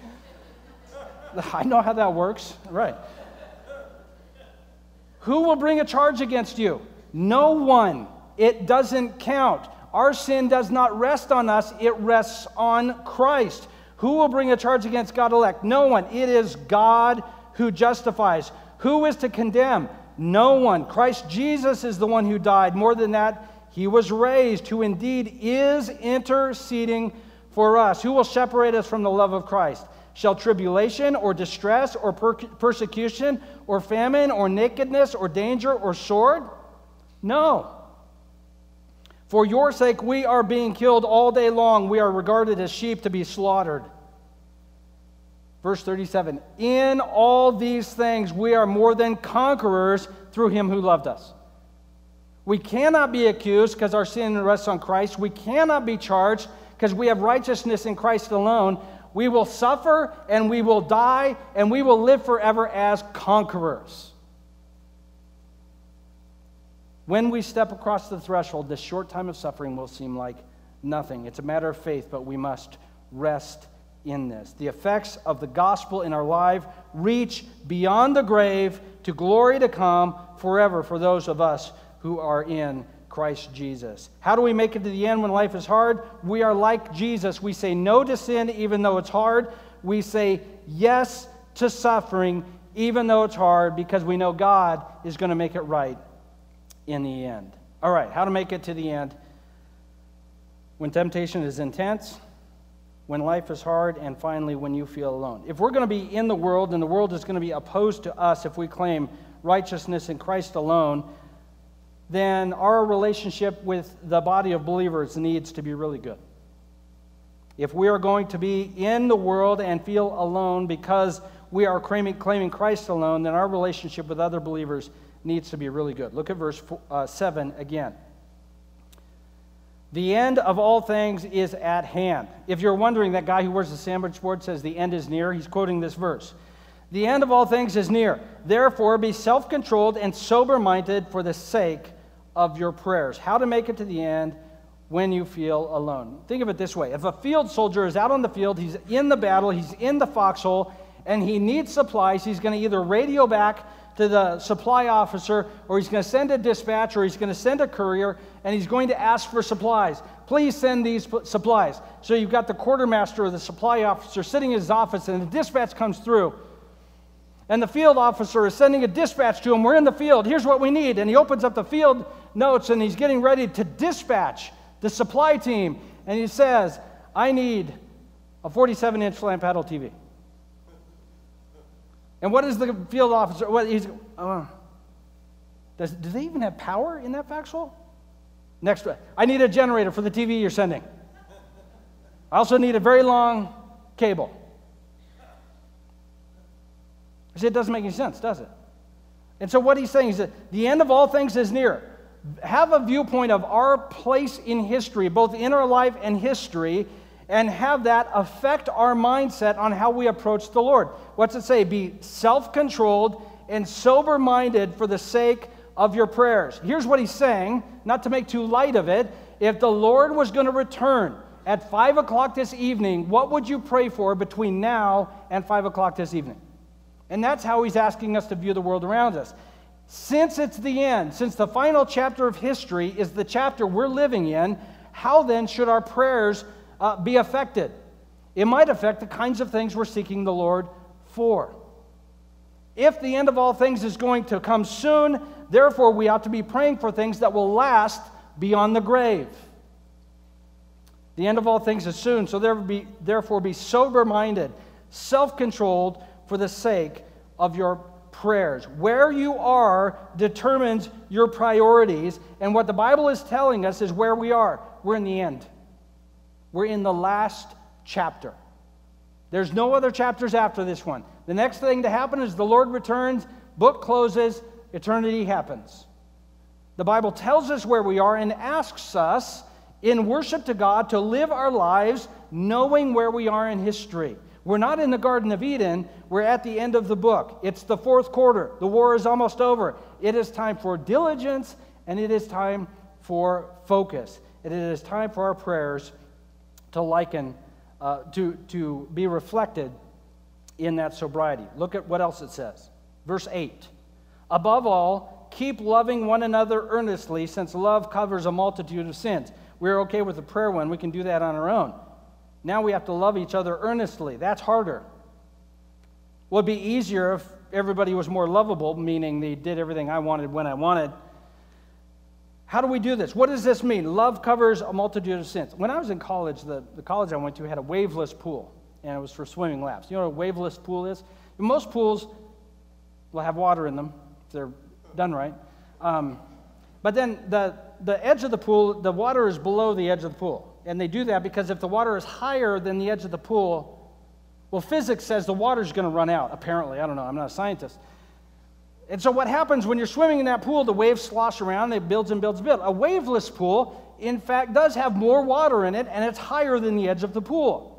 I know how that works. Right. Who will bring a charge against you? No one. It doesn't count. Our sin does not rest on us, it rests on Christ. Who will bring a charge against God elect? No one. It is God who justifies. Who is to condemn? No one. Christ Jesus is the one who died. More than that, he was raised, who indeed is interceding for us. Who will separate us from the love of Christ? Shall tribulation or distress or per- persecution or famine or nakedness or danger or sword? No. For your sake, we are being killed all day long. We are regarded as sheep to be slaughtered. Verse 37 In all these things, we are more than conquerors through him who loved us. We cannot be accused because our sin rests on Christ. We cannot be charged because we have righteousness in Christ alone. We will suffer and we will die and we will live forever as conquerors. When we step across the threshold, this short time of suffering will seem like nothing. It's a matter of faith, but we must rest in this. The effects of the gospel in our life reach beyond the grave to glory to come forever for those of us who are in Christ Jesus. How do we make it to the end when life is hard? We are like Jesus. We say no to sin even though it's hard. We say yes to suffering even though it's hard because we know God is going to make it right in the end. All right, how to make it to the end. When temptation is intense, when life is hard, and finally when you feel alone. If we're going to be in the world and the world is going to be opposed to us if we claim righteousness in Christ alone, then our relationship with the body of believers needs to be really good. If we are going to be in the world and feel alone because we are claiming, Christ alone, then our relationship with other believers needs to be really good. Look at verse four, uh, 7 again. The end of all things is at hand. If you're wondering, that guy who wears the sandwich board says the end is near, he's quoting this verse. The end of all things is near. Therefore, be self controlled and sober minded for the sake of your prayers. How to make it to the end when you feel alone. Think of it this way if a field soldier is out on the field, he's in the battle, he's in the foxhole, and he needs supplies, he's going to either radio back to the supply officer, or he's going to send a dispatch, or he's going to send a courier, and he's going to ask for supplies. Please send these supplies. So you've got the quartermaster or the supply officer sitting in his office, and the dispatch comes through. And the field officer is sending a dispatch to him. We're in the field. Here's what we need. And he opens up the field notes and he's getting ready to dispatch the supply team. And he says, I need a 47 inch flat panel TV. And what is the field officer? What he's, uh, does, do they even have power in that foxhole? Next, I need a generator for the TV you're sending. I also need a very long cable. Said, it doesn't make any sense, does it? And so what he's saying is that the end of all things is near. Have a viewpoint of our place in history, both in our life and history, and have that affect our mindset on how we approach the Lord. What's it say? Be self controlled and sober minded for the sake of your prayers. Here's what he's saying, not to make too light of it. If the Lord was going to return at 5 o'clock this evening, what would you pray for between now and 5 o'clock this evening? And that's how he's asking us to view the world around us. Since it's the end, since the final chapter of history is the chapter we're living in, how then should our prayers uh, be affected? It might affect the kinds of things we're seeking the Lord for. If the end of all things is going to come soon, therefore we ought to be praying for things that will last beyond the grave. The end of all things is soon, so there be, therefore be sober minded, self controlled for the sake of your prayers. Where you are determines your priorities, and what the Bible is telling us is where we are. We're in the end, we're in the last chapter. There's no other chapters after this one. The next thing to happen is the Lord returns, book closes, eternity happens. The Bible tells us where we are and asks us in worship to God to live our lives knowing where we are in history. We're not in the Garden of Eden, we're at the end of the book. It's the fourth quarter. The war is almost over. It is time for diligence and it is time for focus. And it is time for our prayers to liken, uh, to, to be reflected in that sobriety. Look at what else it says. Verse 8 Above all, keep loving one another earnestly, since love covers a multitude of sins. We're okay with the prayer one, we can do that on our own. Now we have to love each other earnestly. That's harder. Would be easier if everybody was more lovable, meaning they did everything I wanted when I wanted. How do we do this? What does this mean? Love covers a multitude of sins. When I was in college, the, the college I went to had a waveless pool, and it was for swimming laps. You know what a waveless pool is? Most pools will have water in them if they're done right. Um, but then the, the edge of the pool, the water is below the edge of the pool. And they do that because if the water is higher than the edge of the pool, well, physics says the water's going to run out, apparently. I don't know, I'm not a scientist. And so, what happens when you're swimming in that pool, the waves slosh around, it builds and builds and builds. A waveless pool, in fact, does have more water in it, and it's higher than the edge of the pool.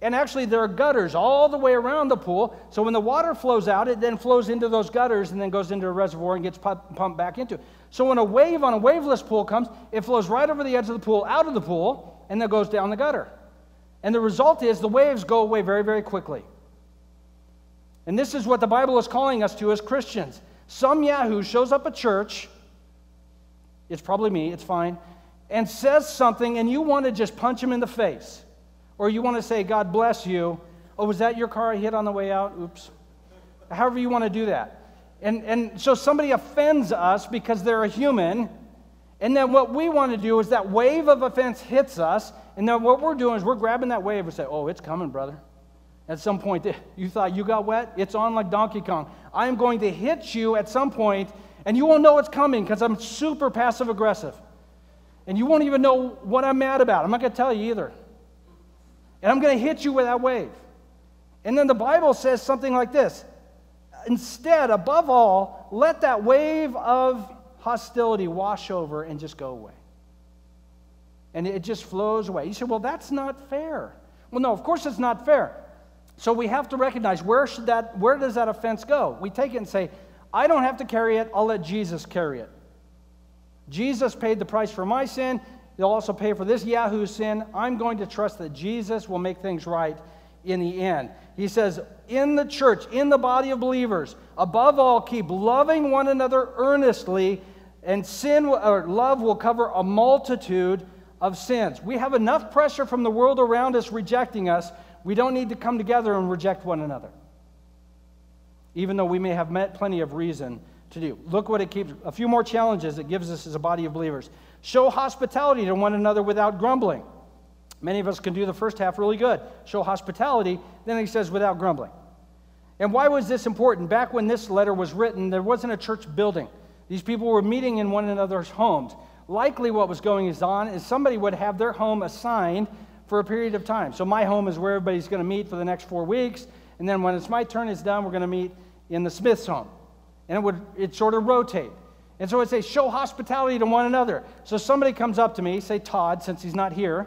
And actually, there are gutters all the way around the pool. So when the water flows out, it then flows into those gutters and then goes into a reservoir and gets pumped back into. it. So when a wave on a waveless pool comes, it flows right over the edge of the pool, out of the pool, and then goes down the gutter. And the result is the waves go away very, very quickly. And this is what the Bible is calling us to as Christians. Some Yahoo shows up at church, it's probably me, it's fine, and says something, and you want to just punch him in the face. Or you want to say, God bless you. Oh, was that your car I hit on the way out? Oops. However, you want to do that. And, and so somebody offends us because they're a human. And then what we want to do is that wave of offense hits us, And then what we're doing is we're grabbing that wave and say, oh, it's coming, brother. At some point, eh, you thought you got wet? It's on like Donkey Kong. I am going to hit you at some point, and you won't know it's coming because I'm super passive aggressive. And you won't even know what I'm mad about. I'm not going to tell you either. And I'm going to hit you with that wave. And then the Bible says something like this Instead, above all, let that wave of hostility wash over and just go away. And it just flows away. You say, well, that's not fair. Well, no, of course it's not fair. So we have to recognize where should that where does that offense go? We take it and say, I don't have to carry it, I'll let Jesus carry it. Jesus paid the price for my sin. He'll also pay for this Yahoo sin. I'm going to trust that Jesus will make things right in the end. He says, in the church, in the body of believers, above all, keep loving one another earnestly, and sin or love will cover a multitude of sins. We have enough pressure from the world around us rejecting us. We don't need to come together and reject one another, even though we may have met plenty of reason to do. Look what it keeps, a few more challenges it gives us as a body of believers. Show hospitality to one another without grumbling. Many of us can do the first half really good. Show hospitality, then he says without grumbling. And why was this important? Back when this letter was written, there wasn't a church building. These people were meeting in one another's homes. Likely, what was going on is somebody would have their home assigned for a period of time. So, my home is where everybody's going to meet for the next four weeks. And then when it's my turn, it's done, we're going to meet in the Smith's home and it would it sort of rotate. And so I'd say, show hospitality to one another. So somebody comes up to me, say Todd, since he's not here,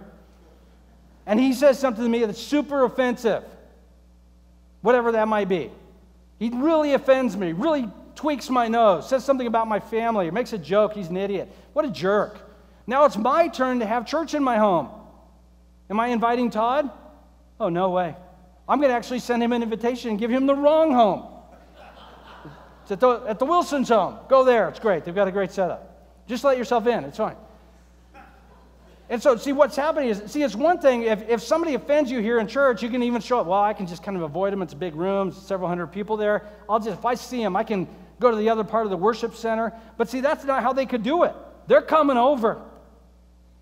and he says something to me that's super offensive, whatever that might be. He really offends me, really tweaks my nose, says something about my family, or makes a joke. He's an idiot. What a jerk. Now it's my turn to have church in my home. Am I inviting Todd? Oh, no way. I'm going to actually send him an invitation and give him the wrong home. It's at the, at the Wilson's home. Go there. It's great. They've got a great setup. Just let yourself in. It's fine. And so, see, what's happening is, see, it's one thing, if, if somebody offends you here in church, you can even show up, well, I can just kind of avoid them. It's a big room, several hundred people there. I'll just, if I see them, I can go to the other part of the worship center. But see, that's not how they could do it. They're coming over.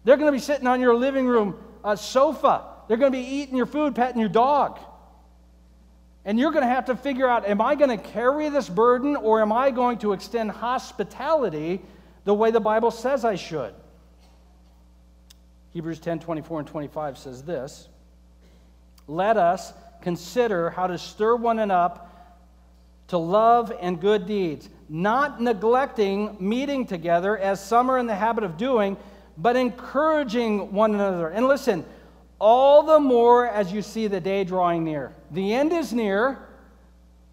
They're going to be sitting on your living room uh, sofa. They're going to be eating your food, petting your dog. And you're going to have to figure out am I going to carry this burden or am I going to extend hospitality the way the Bible says I should? Hebrews 10 24 and 25 says this Let us consider how to stir one another up to love and good deeds, not neglecting meeting together as some are in the habit of doing, but encouraging one another. And listen, all the more as you see the day drawing near. The end is near.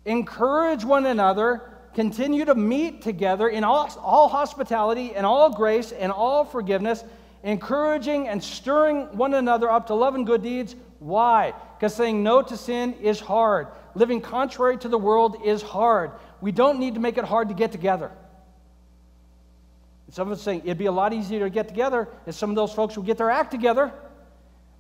Encourage one another. Continue to meet together in all, all hospitality and all grace and all forgiveness, encouraging and stirring one another up to love and good deeds. Why? Because saying no to sin is hard. Living contrary to the world is hard. We don't need to make it hard to get together. Some of us saying it'd be a lot easier to get together if some of those folks would get their act together.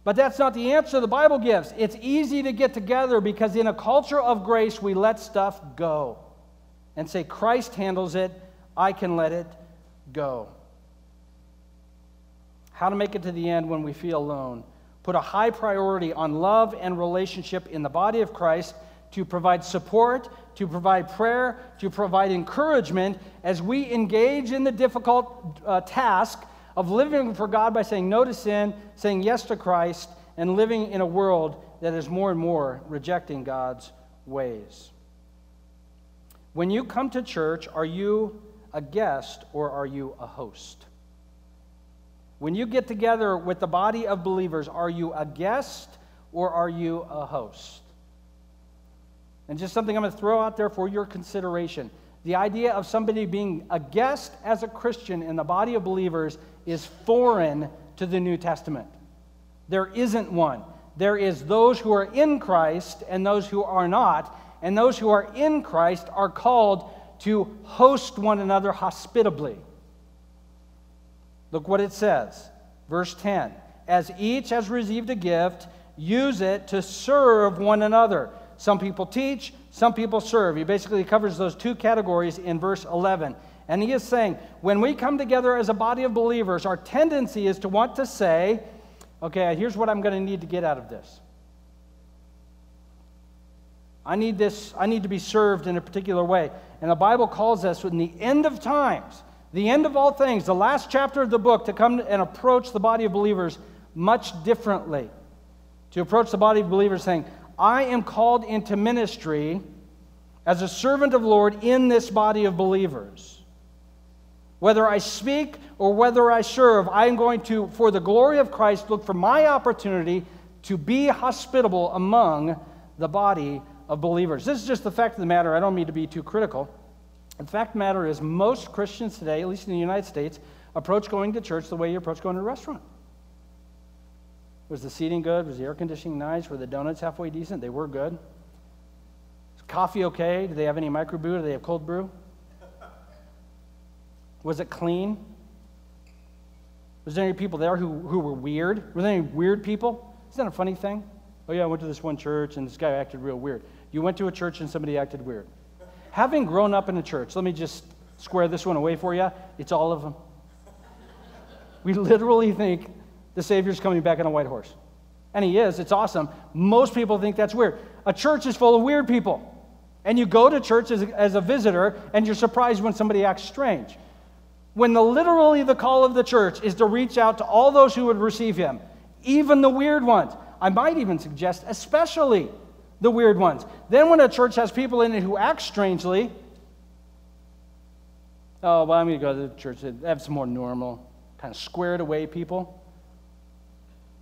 But that's not the answer the Bible gives. It's easy to get together because in a culture of grace, we let stuff go and say, Christ handles it, I can let it go. How to make it to the end when we feel alone. Put a high priority on love and relationship in the body of Christ to provide support, to provide prayer, to provide encouragement as we engage in the difficult uh, task of living for God by saying no to sin, saying yes to Christ, and living in a world that is more and more rejecting God's ways. When you come to church, are you a guest or are you a host? When you get together with the body of believers, are you a guest or are you a host? And just something I'm going to throw out there for your consideration. The idea of somebody being a guest as a Christian in the body of believers is foreign to the New Testament. There isn't one. There is those who are in Christ and those who are not. And those who are in Christ are called to host one another hospitably. Look what it says. Verse 10 As each has received a gift, use it to serve one another. Some people teach, some people serve. He basically covers those two categories in verse 11. And he is saying, when we come together as a body of believers, our tendency is to want to say, Okay, here's what I'm going to need to get out of this. I need this, I need to be served in a particular way. And the Bible calls us in the end of times, the end of all things, the last chapter of the book, to come and approach the body of believers much differently. To approach the body of believers saying, I am called into ministry as a servant of Lord in this body of believers. Whether I speak or whether I serve, I am going to, for the glory of Christ, look for my opportunity to be hospitable among the body of believers. This is just the fact of the matter. I don't mean to be too critical. The fact of the matter is, most Christians today, at least in the United States, approach going to church the way you approach going to a restaurant. Was the seating good? Was the air conditioning nice? Were the donuts halfway decent? They were good. Is coffee okay? Do they have any microbrew? Do they have cold brew? Was it clean? Was there any people there who, who were weird? Were there any weird people? Isn't that a funny thing? Oh, yeah, I went to this one church and this guy acted real weird. You went to a church and somebody acted weird. Having grown up in a church, let me just square this one away for you. It's all of them. We literally think the Savior's coming back on a white horse. And he is, it's awesome. Most people think that's weird. A church is full of weird people. And you go to church as as a visitor and you're surprised when somebody acts strange. When the, literally the call of the church is to reach out to all those who would receive him, even the weird ones. I might even suggest, especially the weird ones. Then, when a church has people in it who act strangely, oh, well, I'm going to go to the church. They have some more normal, kind of squared away people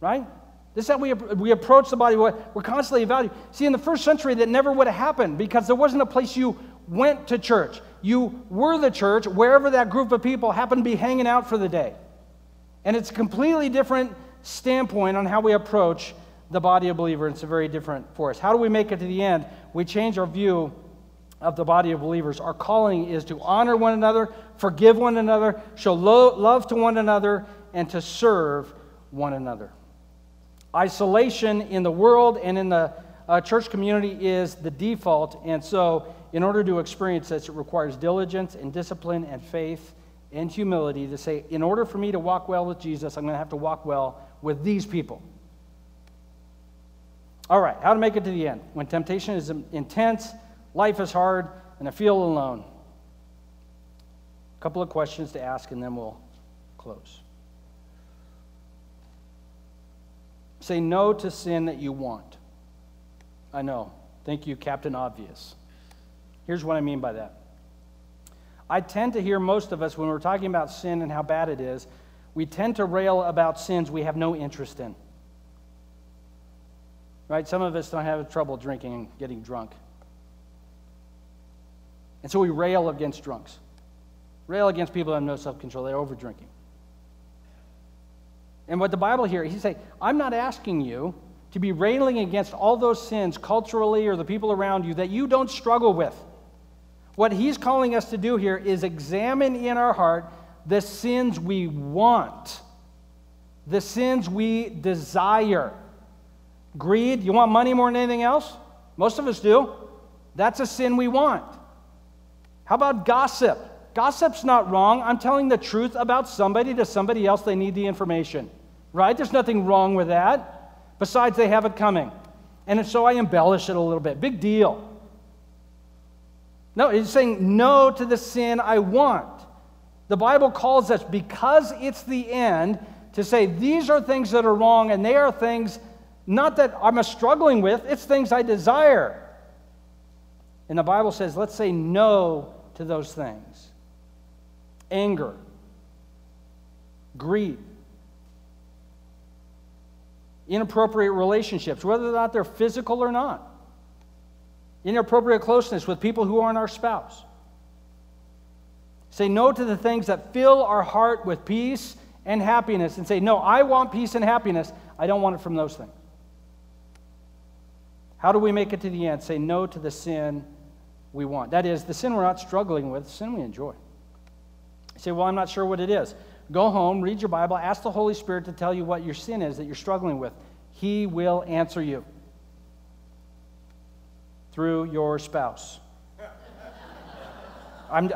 right? This is how we, we approach the body. We're constantly evaluating. See, in the first century, that never would have happened because there wasn't a place you went to church. You were the church wherever that group of people happened to be hanging out for the day. And it's a completely different standpoint on how we approach the body of believers. It's a very different for us. How do we make it to the end? We change our view of the body of believers. Our calling is to honor one another, forgive one another, show lo- love to one another, and to serve one another. Isolation in the world and in the uh, church community is the default, and so in order to experience this, it requires diligence and discipline and faith and humility to say, in order for me to walk well with Jesus, I'm going to have to walk well with these people. All right, how to make it to the end. When temptation is intense, life is hard, and I feel alone. A couple of questions to ask, and then we'll close. Say no to sin that you want. I know. Thank you, Captain Obvious. Here's what I mean by that. I tend to hear most of us, when we're talking about sin and how bad it is, we tend to rail about sins we have no interest in. Right? Some of us don't have trouble drinking and getting drunk. And so we rail against drunks, rail against people that have no self control, they're over drinking. And what the Bible here, he's saying, I'm not asking you to be railing against all those sins culturally or the people around you that you don't struggle with. What he's calling us to do here is examine in our heart the sins we want, the sins we desire. Greed, you want money more than anything else? Most of us do. That's a sin we want. How about gossip? Gossip's not wrong. I'm telling the truth about somebody to somebody else. They need the information, right? There's nothing wrong with that. Besides, they have it coming. And so I embellish it a little bit. Big deal. No, he's saying no to the sin I want. The Bible calls us, because it's the end, to say these are things that are wrong and they are things not that I'm struggling with, it's things I desire. And the Bible says, let's say no to those things anger, greed, inappropriate relationships, whether or not they're physical or not, inappropriate closeness with people who aren't our spouse. Say no to the things that fill our heart with peace and happiness and say, No, I want peace and happiness. I don't want it from those things. How do we make it to the end? Say no to the sin we want. That is, the sin we're not struggling with, the sin we enjoy. Say, Well, I'm not sure what it is. Go home, read your Bible, ask the Holy Spirit to tell you what your sin is that you're struggling with. He will answer you through your spouse. I'm,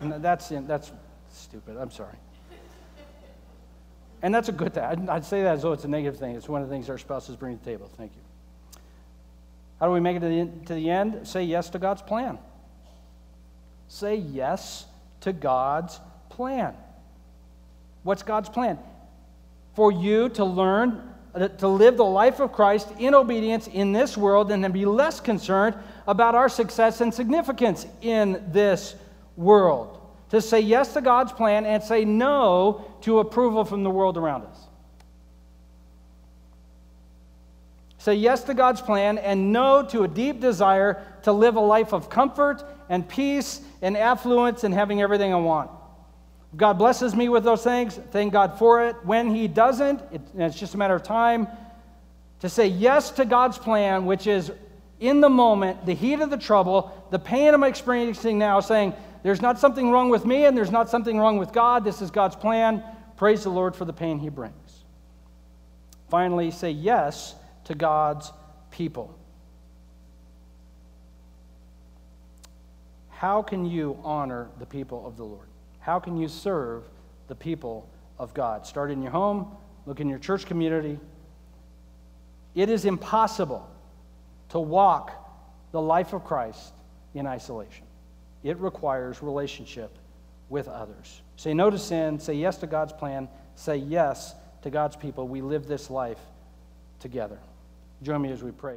that's, that's stupid. I'm sorry. And that's a good thing. I'd, say that as though it's a negative thing. It's one of the things our spouses bring to the table. Thank you. How do we make it to the, to the end? Say yes to God's plan. Say yes to God's plan. What's God's plan? For you to learn Uh, to live the life of Christ in obedience in this world and then be less concerned about our success and significance in this world. To say yes to God's plan and say no to approval from the world around us. Say yes to God's plan and no to a deep desire to live a life of comfort and peace and affluence and having everything I want. God blesses me with those things, thank God for it. When He doesn't, it, it's just a matter of time to say yes to God's plan, which is in the moment, the heat of the trouble, the pain I'm experiencing now, saying, There's not something wrong with me and there's not something wrong with God. This is God's plan. Praise the Lord for the pain He brings. Finally, say yes to God's people. How can you honor the people of the Lord? How can you serve the people of God? Start in your home, look in your church community. It is impossible to walk the life of Christ in isolation. It requires relationship with others. Say no to sin, say yes to God's plan, say yes to God's people. We live this life together. Join me as we pray.